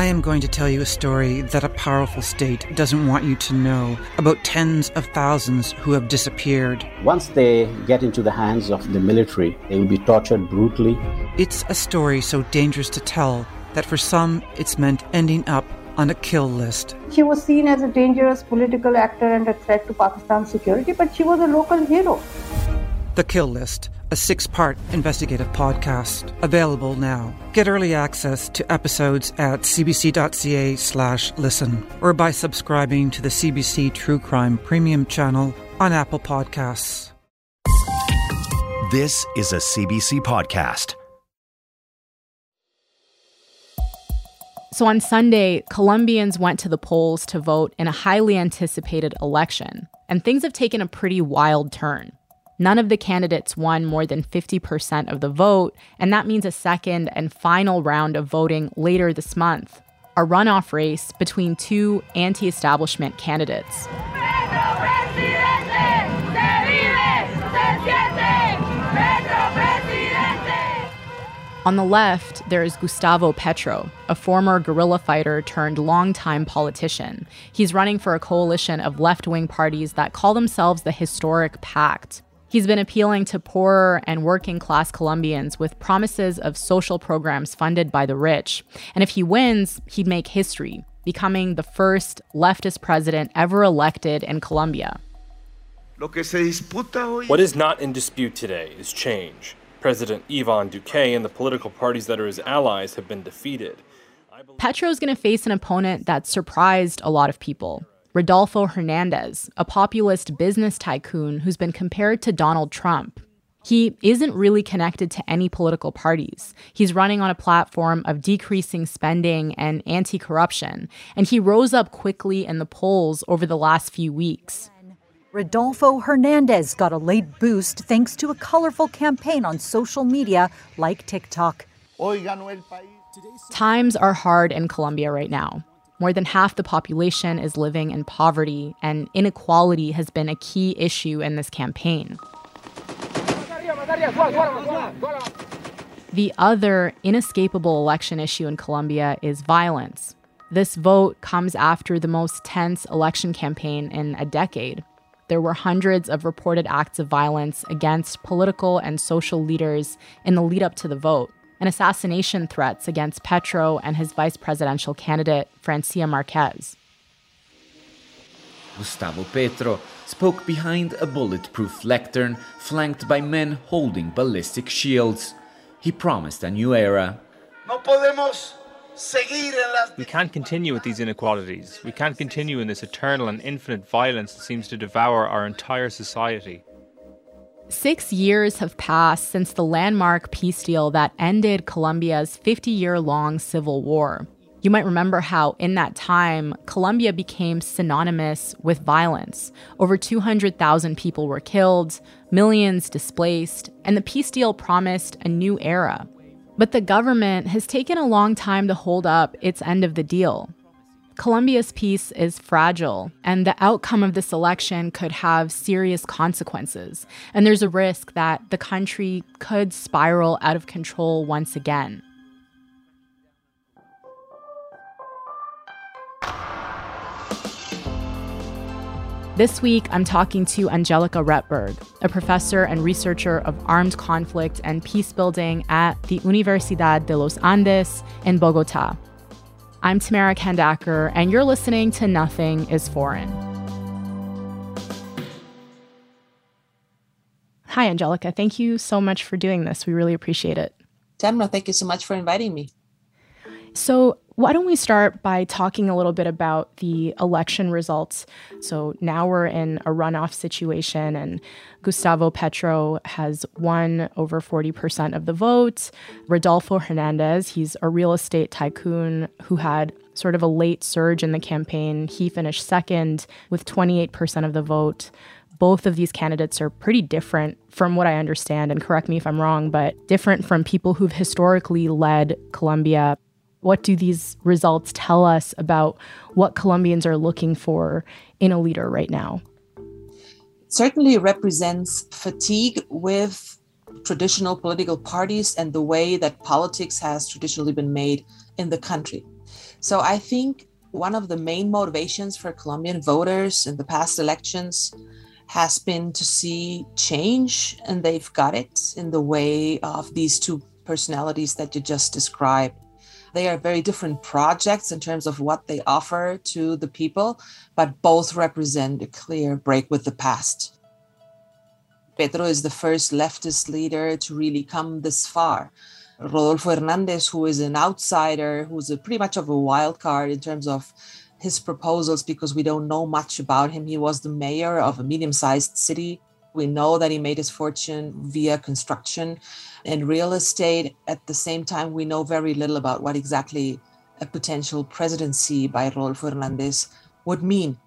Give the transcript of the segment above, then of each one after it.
I am going to tell you a story that a powerful state doesn't want you to know about tens of thousands who have disappeared. Once they get into the hands of the military, they will be tortured brutally. It's a story so dangerous to tell that for some it's meant ending up on a kill list. She was seen as a dangerous political actor and a threat to Pakistan's security, but she was a local hero. The Kill List, a six part investigative podcast, available now. Get early access to episodes at cbc.ca slash listen or by subscribing to the CBC True Crime Premium channel on Apple Podcasts. This is a CBC podcast. So on Sunday, Colombians went to the polls to vote in a highly anticipated election, and things have taken a pretty wild turn. None of the candidates won more than 50% of the vote, and that means a second and final round of voting later this month. A runoff race between two anti establishment candidates. On the left, there is Gustavo Petro, a former guerrilla fighter turned longtime politician. He's running for a coalition of left wing parties that call themselves the Historic Pact. He's been appealing to poorer and working class Colombians with promises of social programs funded by the rich. And if he wins, he'd make history, becoming the first leftist president ever elected in Colombia. What is not in dispute today is change. President Ivan Duque and the political parties that are his allies have been defeated. Petro's going to face an opponent that surprised a lot of people. Rodolfo Hernandez, a populist business tycoon who's been compared to Donald Trump. He isn't really connected to any political parties. He's running on a platform of decreasing spending and anti corruption, and he rose up quickly in the polls over the last few weeks. Rodolfo Hernandez got a late boost thanks to a colorful campaign on social media like TikTok. Times are hard in Colombia right now. More than half the population is living in poverty, and inequality has been a key issue in this campaign. The other inescapable election issue in Colombia is violence. This vote comes after the most tense election campaign in a decade. There were hundreds of reported acts of violence against political and social leaders in the lead up to the vote and assassination threats against Petro and his vice presidential candidate, Francia Marquez. Gustavo Petro spoke behind a bulletproof lectern flanked by men holding ballistic shields. He promised a new era. We can't continue with these inequalities. We can't continue in this eternal and infinite violence that seems to devour our entire society. Six years have passed since the landmark peace deal that ended Colombia's 50 year long civil war. You might remember how, in that time, Colombia became synonymous with violence. Over 200,000 people were killed, millions displaced, and the peace deal promised a new era. But the government has taken a long time to hold up its end of the deal. Colombia's peace is fragile, and the outcome of this election could have serious consequences. And there's a risk that the country could spiral out of control once again. This week, I'm talking to Angelika Rettberg, a professor and researcher of armed conflict and peace building at the Universidad de los Andes in Bogota. I'm Tamara Khandaker, and you're listening to Nothing is Foreign. Hi, Angelika. Thank you so much for doing this. We really appreciate it. Tamara, thank you so much for inviting me. So, why don't we start by talking a little bit about the election results? So now we're in a runoff situation, and Gustavo Petro has won over 40% of the vote. Rodolfo Hernandez, he's a real estate tycoon who had sort of a late surge in the campaign. He finished second with 28% of the vote. Both of these candidates are pretty different from what I understand, and correct me if I'm wrong, but different from people who've historically led Colombia what do these results tell us about what Colombians are looking for in a leader right now? Certainly represents fatigue with traditional political parties and the way that politics has traditionally been made in the country. So I think one of the main motivations for Colombian voters in the past elections has been to see change, and they've got it in the way of these two personalities that you just described. They are very different projects in terms of what they offer to the people, but both represent a clear break with the past. Petro is the first leftist leader to really come this far. Rodolfo Hernandez, who is an outsider, who's a pretty much of a wild card in terms of his proposals because we don't know much about him. He was the mayor of a medium sized city. We know that he made his fortune via construction and real estate. At the same time, we know very little about what exactly a potential presidency by Rodolfo Hernandez would mean.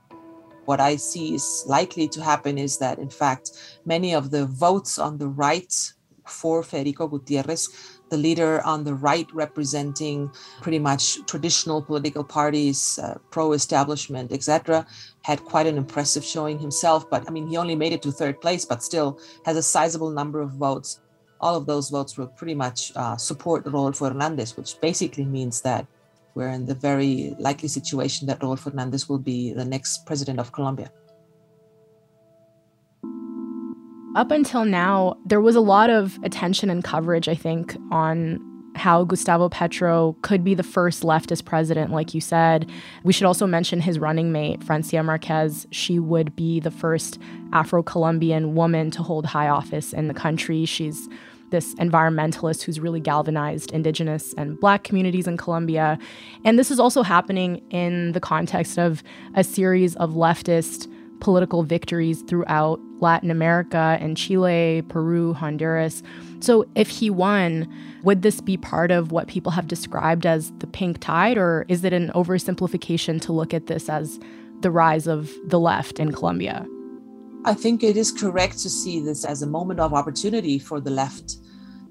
What I see is likely to happen is that, in fact, many of the votes on the right for Federico Gutierrez the leader on the right representing pretty much traditional political parties, uh, pro-establishment, etc., had quite an impressive showing himself. But I mean, he only made it to third place, but still has a sizable number of votes. All of those votes will pretty much uh, support Rodolfo Hernandez, which basically means that we're in the very likely situation that Rodolfo Hernandez will be the next president of Colombia. Up until now, there was a lot of attention and coverage, I think, on how Gustavo Petro could be the first leftist president, like you said. We should also mention his running mate, Francia Marquez. She would be the first Afro Colombian woman to hold high office in the country. She's this environmentalist who's really galvanized indigenous and black communities in Colombia. And this is also happening in the context of a series of leftist political victories throughout Latin America and Chile, Peru, Honduras. So, if he won, would this be part of what people have described as the pink tide, or is it an oversimplification to look at this as the rise of the left in Colombia? I think it is correct to see this as a moment of opportunity for the left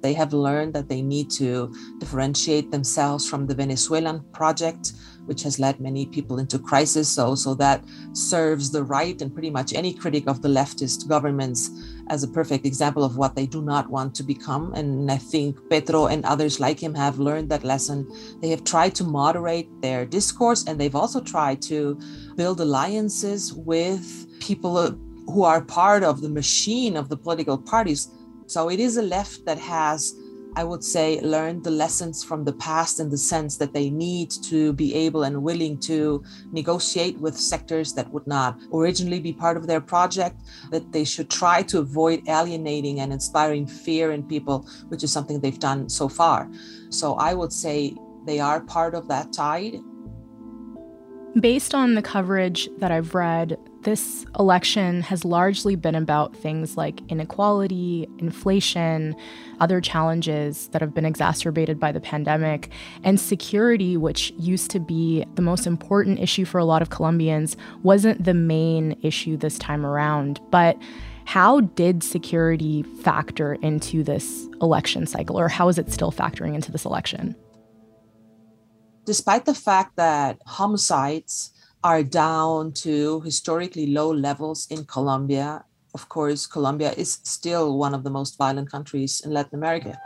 they have learned that they need to differentiate themselves from the Venezuelan project, which has led many people into crisis. So, so that serves the right and pretty much any critic of the leftist governments as a perfect example of what they do not want to become. And I think Petro and others like him have learned that lesson. They have tried to moderate their discourse and they've also tried to build alliances with people who are part of the machine of the political parties so it is a left that has, I would say, learned the lessons from the past in the sense that they need to be able and willing to negotiate with sectors that would not originally be part of their project, that they should try to avoid alienating and inspiring fear in people, which is something they've done so far. So I would say they are part of that tide. Based on the coverage that I've read, this election has largely been about things like inequality, inflation, other challenges that have been exacerbated by the pandemic, and security, which used to be the most important issue for a lot of Colombians, wasn't the main issue this time around. But how did security factor into this election cycle, or how is it still factoring into this election? Despite the fact that homicides are down to historically low levels in Colombia. Of course, Colombia is still one of the most violent countries in Latin America.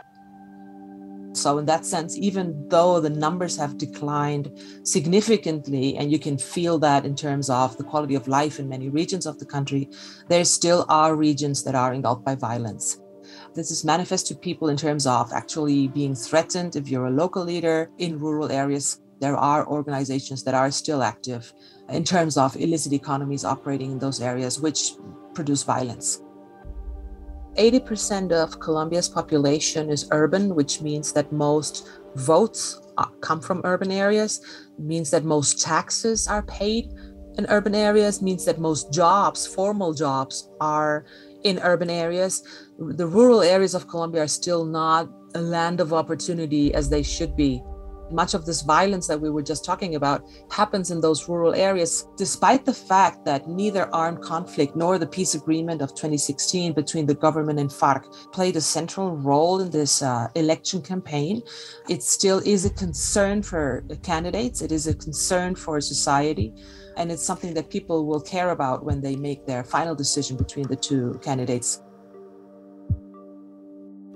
So, in that sense, even though the numbers have declined significantly, and you can feel that in terms of the quality of life in many regions of the country, there still are regions that are engulfed by violence. This is manifest to people in terms of actually being threatened if you're a local leader in rural areas there are organizations that are still active in terms of illicit economies operating in those areas, which produce violence. 80% of Colombia's population is urban, which means that most votes come from urban areas, means that most taxes are paid in urban areas, means that most jobs, formal jobs, are in urban areas. The rural areas of Colombia are still not a land of opportunity as they should be. Much of this violence that we were just talking about happens in those rural areas, despite the fact that neither armed conflict nor the peace agreement of 2016 between the government and FARC played a central role in this uh, election campaign. It still is a concern for candidates, it is a concern for society. And it's something that people will care about when they make their final decision between the two candidates.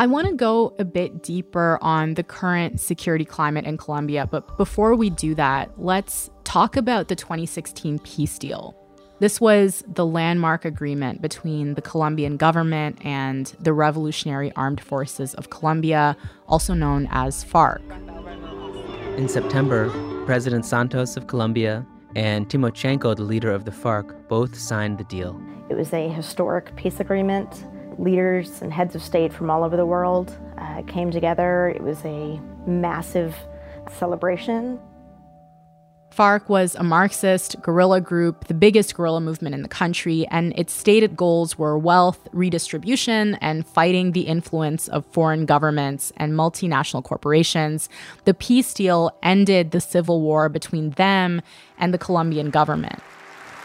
I want to go a bit deeper on the current security climate in Colombia, but before we do that, let's talk about the 2016 peace deal. This was the landmark agreement between the Colombian government and the Revolutionary Armed Forces of Colombia, also known as FARC. In September, President Santos of Colombia and Timochenko, the leader of the FARC, both signed the deal. It was a historic peace agreement. Leaders and heads of state from all over the world uh, came together. It was a massive celebration. FARC was a Marxist guerrilla group, the biggest guerrilla movement in the country, and its stated goals were wealth redistribution and fighting the influence of foreign governments and multinational corporations. The peace deal ended the civil war between them and the Colombian government.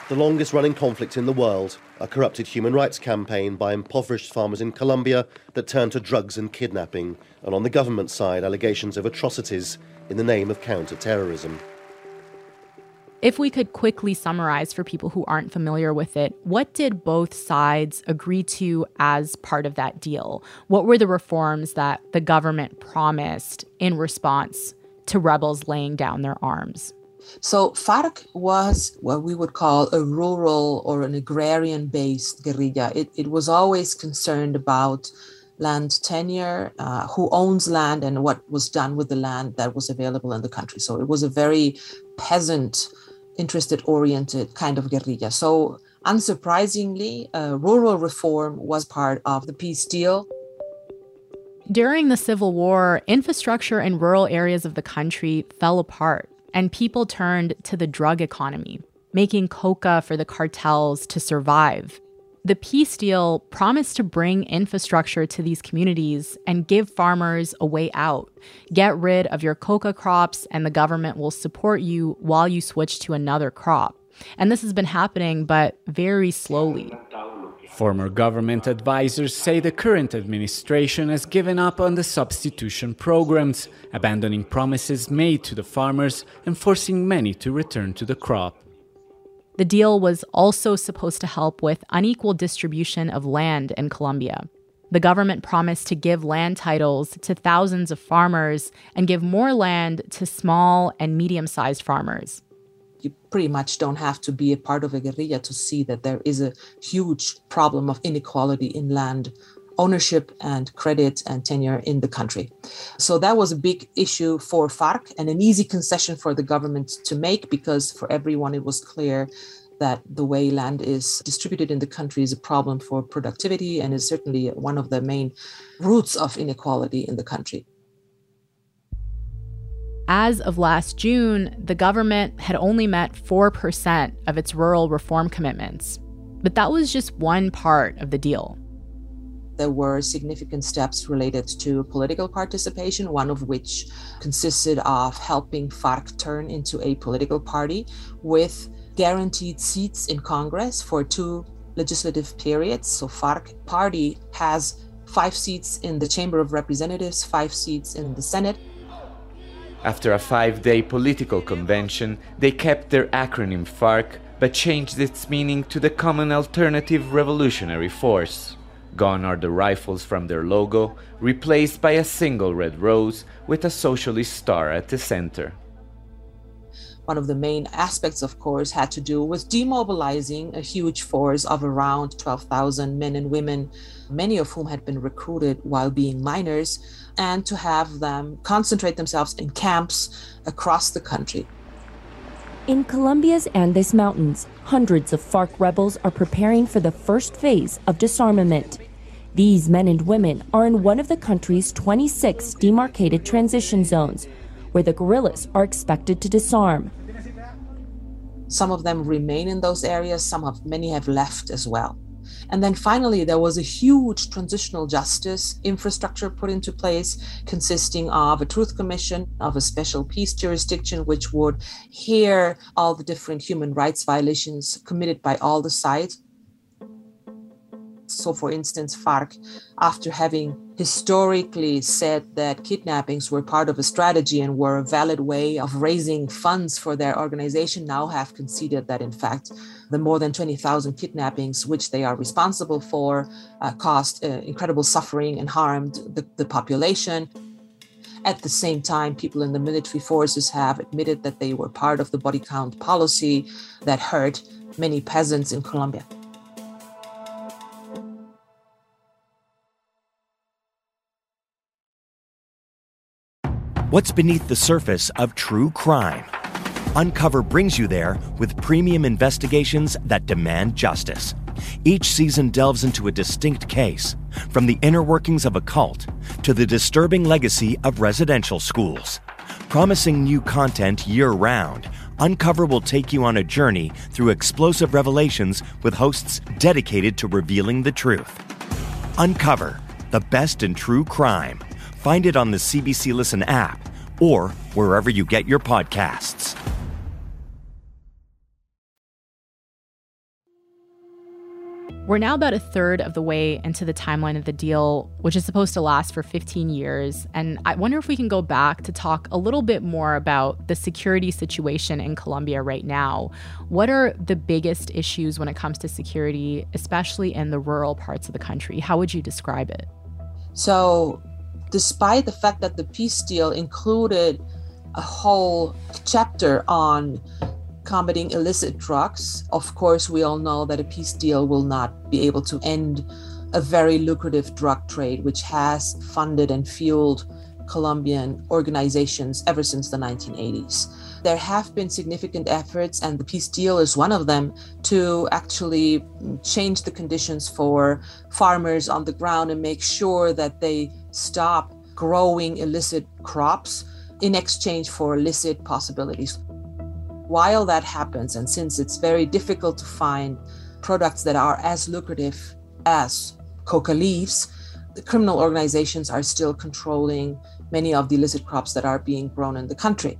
The longest running conflict in the world, a corrupted human rights campaign by impoverished farmers in Colombia that turned to drugs and kidnapping, and on the government side, allegations of atrocities in the name of counter terrorism. If we could quickly summarize for people who aren't familiar with it, what did both sides agree to as part of that deal? What were the reforms that the government promised in response to rebels laying down their arms? So FARC was what we would call a rural or an agrarian based guerrilla. It, it was always concerned about land tenure, uh, who owns land, and what was done with the land that was available in the country. So it was a very peasant interested oriented kind of guerrilla. So, unsurprisingly, uh, rural reform was part of the peace deal. During the Civil War, infrastructure in rural areas of the country fell apart, and people turned to the drug economy, making coca for the cartels to survive. The peace deal promised to bring infrastructure to these communities and give farmers a way out. Get rid of your coca crops, and the government will support you while you switch to another crop. And this has been happening, but very slowly. Former government advisors say the current administration has given up on the substitution programs, abandoning promises made to the farmers and forcing many to return to the crop. The deal was also supposed to help with unequal distribution of land in Colombia. The government promised to give land titles to thousands of farmers and give more land to small and medium sized farmers. You pretty much don't have to be a part of a guerrilla to see that there is a huge problem of inequality in land ownership and credit and tenure in the country. So that was a big issue for FARC and an easy concession for the government to make because for everyone it was clear that the way land is distributed in the country is a problem for productivity and is certainly one of the main roots of inequality in the country. As of last June, the government had only met 4% of its rural reform commitments. But that was just one part of the deal there were significant steps related to political participation, one of which consisted of helping FARC turn into a political party with guaranteed seats in Congress for two legislative periods. So FARC party has five seats in the Chamber of Representatives, five seats in the Senate. After a five day political convention, they kept their acronym FARC but changed its meaning to the Common Alternative Revolutionary Force. Gone are the rifles from their logo, replaced by a single red rose with a socialist star at the center. One of the main aspects, of course, had to do with demobilizing a huge force of around 12,000 men and women, many of whom had been recruited while being minors, and to have them concentrate themselves in camps across the country. In Colombia's Andes Mountains, hundreds of FARC rebels are preparing for the first phase of disarmament. These men and women are in one of the country's 26 demarcated transition zones, where the guerrillas are expected to disarm. Some of them remain in those areas, some have many have left as well. And then finally, there was a huge transitional justice infrastructure put into place, consisting of a truth commission, of a special peace jurisdiction, which would hear all the different human rights violations committed by all the sides. So, for instance, FARC, after having historically said that kidnappings were part of a strategy and were a valid way of raising funds for their organization now have conceded that, in fact, the more than 20,000 kidnappings which they are responsible for uh, caused uh, incredible suffering and harmed the, the population. At the same time, people in the military forces have admitted that they were part of the body count policy that hurt many peasants in Colombia. What's beneath the surface of true crime? Uncover brings you there with premium investigations that demand justice. Each season delves into a distinct case, from the inner workings of a cult to the disturbing legacy of residential schools. Promising new content year round, Uncover will take you on a journey through explosive revelations with hosts dedicated to revealing the truth. Uncover, the best in true crime. Find it on the CBC Listen app or wherever you get your podcasts. We're now about a third of the way into the timeline of the deal, which is supposed to last for 15 years. And I wonder if we can go back to talk a little bit more about the security situation in Colombia right now. What are the biggest issues when it comes to security, especially in the rural parts of the country? How would you describe it? So, despite the fact that the peace deal included a whole chapter on combating illicit drugs. Of course, we all know that a peace deal will not be able to end a very lucrative drug trade, which has funded and fueled Colombian organizations ever since the 1980s. There have been significant efforts, and the peace deal is one of them, to actually change the conditions for farmers on the ground and make sure that they stop growing illicit crops in exchange for illicit possibilities while that happens, and since it's very difficult to find products that are as lucrative as coca leaves, the criminal organizations are still controlling many of the illicit crops that are being grown in the country.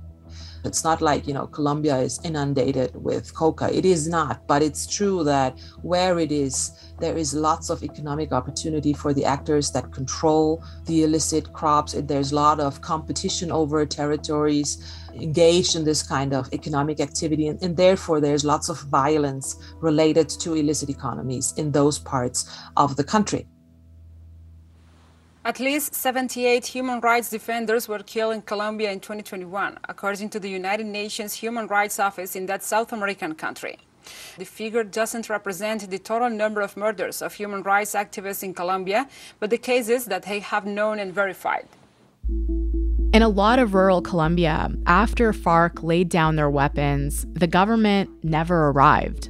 It's not like, you know, Colombia is inundated with coca. It is not, but it's true that where it is, there is lots of economic opportunity for the actors that control the illicit crops. There's a lot of competition over territories engaged in this kind of economic activity, and, and, therefore there's lots of violence related to illicit economies in those parts of the country. At least 78 human rights defenders were killed in Colombia in 2021, according to the United Nations Human Rights Office in that South American country. The figure doesn't represent the total number of murders of human rights activists in Colombia, but the cases that they have known and verified. In a lot of rural Colombia, after FARC laid down their weapons, the government never arrived.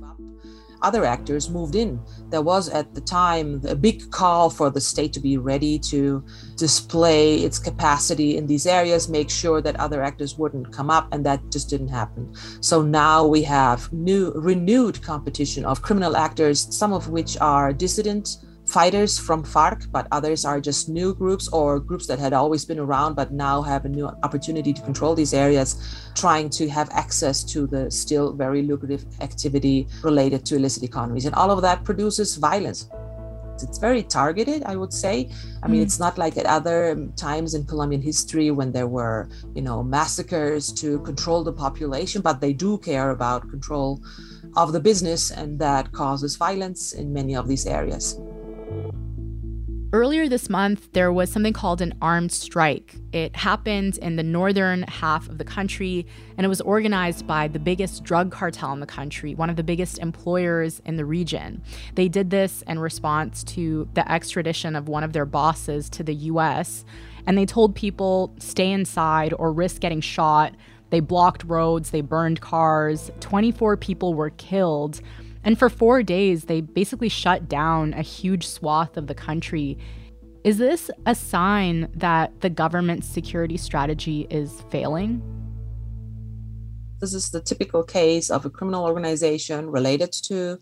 Other actors moved in. There was at the time a big call for the state to be ready to display its capacity in these areas, make sure that other actors wouldn't come up, and that just didn't happen. So now we have new, renewed competition of criminal actors, some of which are dissident fighters from FARC, but others are just new groups or groups that had always been around but now have a new opportunity to control these areas, trying to have access to the still very lucrative activity related to illicit economies. And all of that produces violence. It's very targeted, I would say. I mean, mm. it's not like at other times in Colombian history when there were, you know, massacres to control the population, but they do care about control of the business, and that causes violence in many of these areas. Earlier this month, there was something called an armed strike. It happened in the northern half of the country, and it was organized by the biggest drug cartel in the country, one of the biggest employers in the region. They did this in response to the extradition of one of their bosses to the US, and they told people stay inside or risk getting shot. They blocked roads, they burned cars. 24 people were killed. And for four days, they basically shut down a huge swath of the country. Is this a sign that the government's security strategy is failing? This is the typical case of a criminal organization related to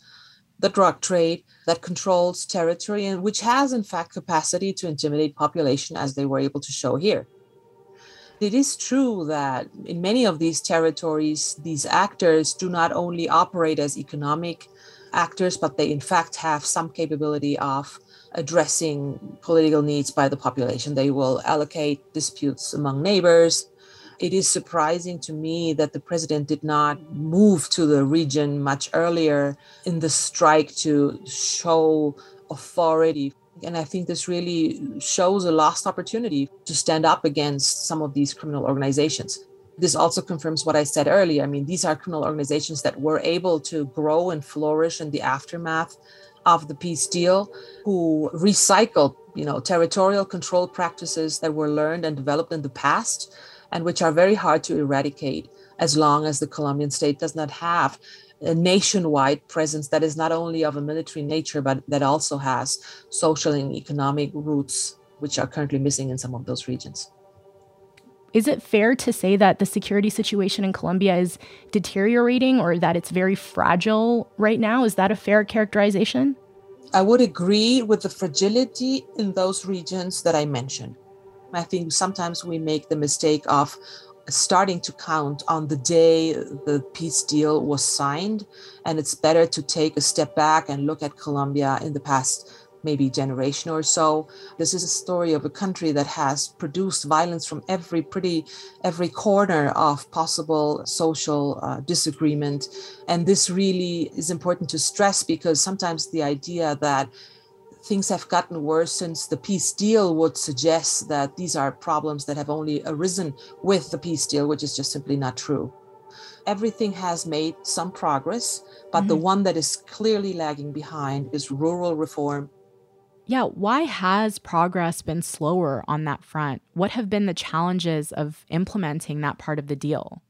the drug trade that controls territory and which has, in fact, capacity to intimidate population as they were able to show here. It is true that in many of these territories, these actors do not only operate as economic actors, but they in fact have some capability of addressing political needs by the population. They will allocate disputes among neighbors. It is surprising to me that the president did not move to the region much earlier in the strike to show authority. And I think this really shows a lost opportunity to stand up against some of these criminal organizations. This also confirms what I said earlier. I mean, these are criminal organizations that were able to grow and flourish in the aftermath of the peace deal, who recycled, you know, territorial control practices that were learned and developed in the past and which are very hard to eradicate as long as the Colombian state does not have a nationwide presence that is not only of a military nature, but that also has social and economic roots, which are currently missing in some of those regions. Is it fair to say that the security situation in Colombia is deteriorating or that it's very fragile right now? Is that a fair characterization? I would agree with the fragility in those regions that I mentioned. I think sometimes we make the mistake of starting to count on the day the peace deal was signed. And it's better to take a step back and look at Colombia in the past maybe generation or so. This is a story of a country that has produced violence from every pretty every corner of possible social uh, disagreement. And this really is important to stress because sometimes the idea that things have gotten worse since the peace deal would suggest that these are problems that have only arisen with the peace deal, which is just simply not true. Everything has made some progress, but mm-hmm. the one that is clearly lagging behind is rural reform. Yeah, why has progress been slower on that front? What have been the challenges of implementing that part of the deal?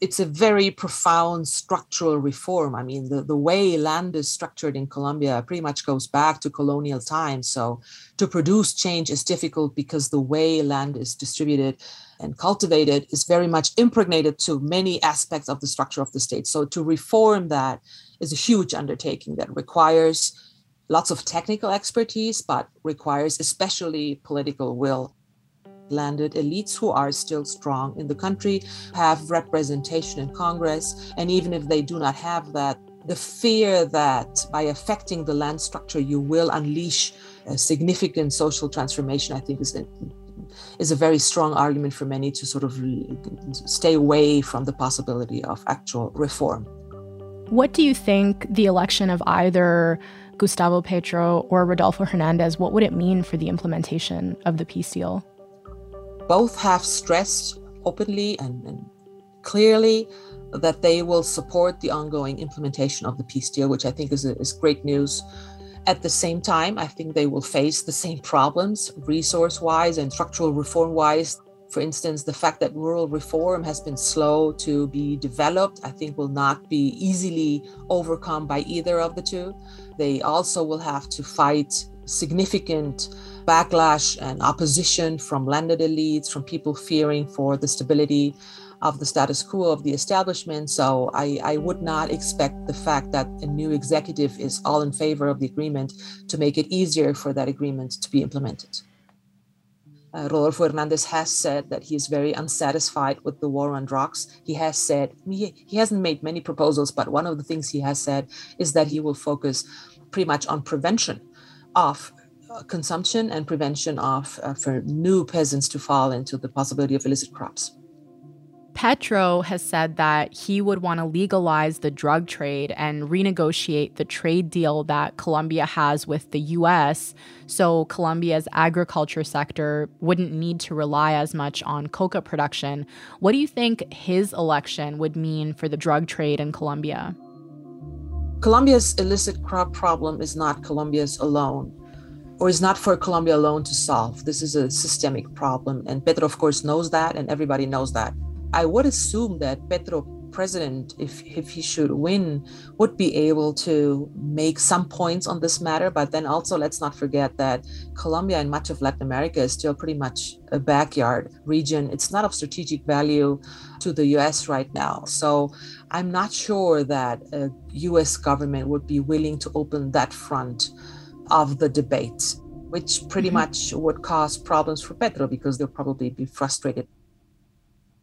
It's a very profound structural reform. I mean, the, the way land is structured in Colombia pretty much goes back to colonial times. So to produce change is difficult because the way land is distributed and cultivated is very much impregnated to many aspects of the structure of the state. So to reform that is a huge undertaking that requires lots of technical expertise, but requires especially political will landed elites who are still strong in the country have representation in Congress. And even if they do not have that, the fear that by affecting the land structure, you will unleash a significant social transformation, I think is a, is a very strong argument for many to sort of stay away from the possibility of actual reform. What do you think the election of either Gustavo Petro or Rodolfo Hernandez, what would it mean for the implementation of the peace deal? Both have stressed openly and, and clearly that they will support the ongoing implementation of the peace deal, which I think is, is great news. At the same time, I think they will face the same problems, resource wise and structural reform wise. For instance, the fact that rural reform has been slow to be developed, I think will not be easily overcome by either of the two. They also will have to fight significant backlash and opposition from landed elites, from people fearing for the stability of the status quo of the establishment. So I, I, would not expect the fact that a new executive is all in favor of the agreement to make it easier for that agreement to be implemented. Uh, Rodolfo Hernandez has said that he is very unsatisfied with the war on drugs. He has said, he, he hasn't made many proposals, but one of the things he has said is that he will focus pretty much on prevention of consumption and prevention of uh, for new peasants to fall into the possibility of illicit crops. Petro has said that he would want to legalize the drug trade and renegotiate the trade deal that Colombia has with the US so Colombia's agriculture sector wouldn't need to rely as much on coca production. What do you think his election would mean for the drug trade in Colombia? Colombia's illicit crop problem is not Colombia's alone or is not for Colombia alone to solve. This is a systemic problem. And Petro, of course, knows that, and everybody knows that. I would assume that Petro president, if, if he should win, would be able to make some points on this matter. But then also, let's not forget that Colombia and much of Latin America is still pretty much a backyard region. It's not of strategic value to the US right now. So I'm not sure that a US government would be willing to open that front of the debate, which pretty mm-hmm. much would cause problems for Petro because they'll probably be frustrated.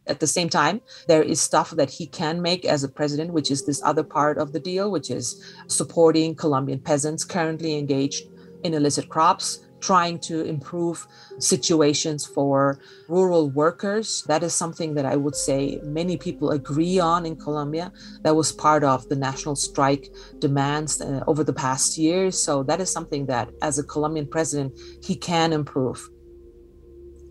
At the same time, there is stuff that he can make as a president, which is this other part of the deal, which is supporting Colombian peasants currently engaged in illicit crops, trying to improve situations for rural workers. That is something that I would say many people agree on in Colombia. That was part of the national strike demands uh, over the past years. So that is something that, as a Colombian president, he can improve.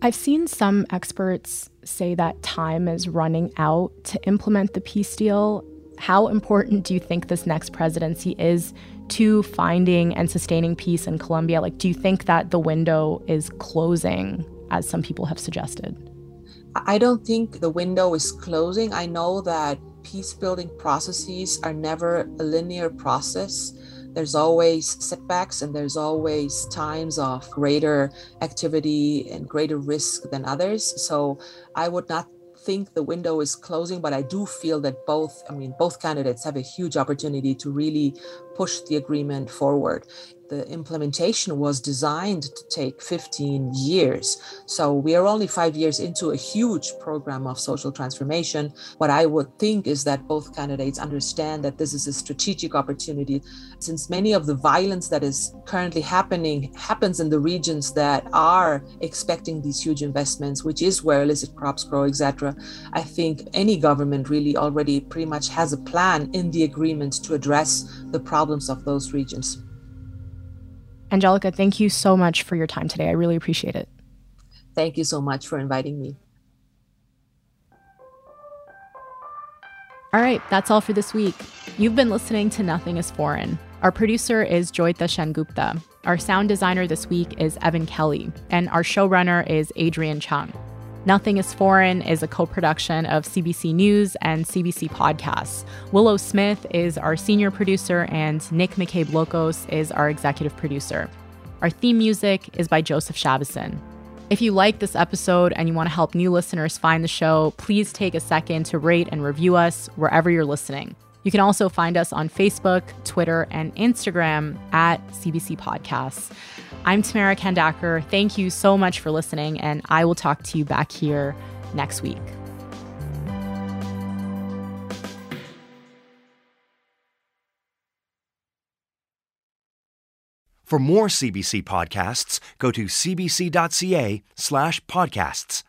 I've seen some experts say that time is running out to implement the peace deal. How important do you think this next presidency is to finding and sustaining peace in Colombia? Like, do you think that the window is closing, as some people have suggested? I don't think the window is closing. I know that peace building processes are never a linear process. There's always setbacks and there's always times of greater activity and greater risk than others. So I would not think the window is closing, but I do feel that both, I mean, both candidates have a huge opportunity to really push the agreement forward the implementation was designed to take 15 years. So we are only five years into a huge program of social transformation. What I would think is that both candidates understand that this is a strategic opportunity, since many of the violence that is currently happening happens in the regions that are expecting these huge investments, which is where illicit crops grow, etc. I think any government really already pretty much has a plan in the agreement to address the problems of those regions. Angelika, thank you so much for your time today. I really appreciate it. Thank you so much for inviting me. All right, that's all for this week. You've been listening to Nothing is Foreign. Our producer is Joyita Sengupta. Our sound designer this week is Evan Kelly, and our showrunner is Adrian Chung. Nothing is Foreign is a co production of CBC News and CBC Podcasts. Willow Smith is our senior producer, and Nick McCabe Lokos is our executive producer. Our theme music is by Joseph Shabason. If you like this episode and you want to help new listeners find the show, please take a second to rate and review us wherever you're listening. You can also find us on Facebook, Twitter, and Instagram at CBC Podcasts. I'm Tamara Khandaker. Thank you so much for listening, and I will talk to you back here next week. For more CBC podcasts, go to cbc.ca slash podcasts.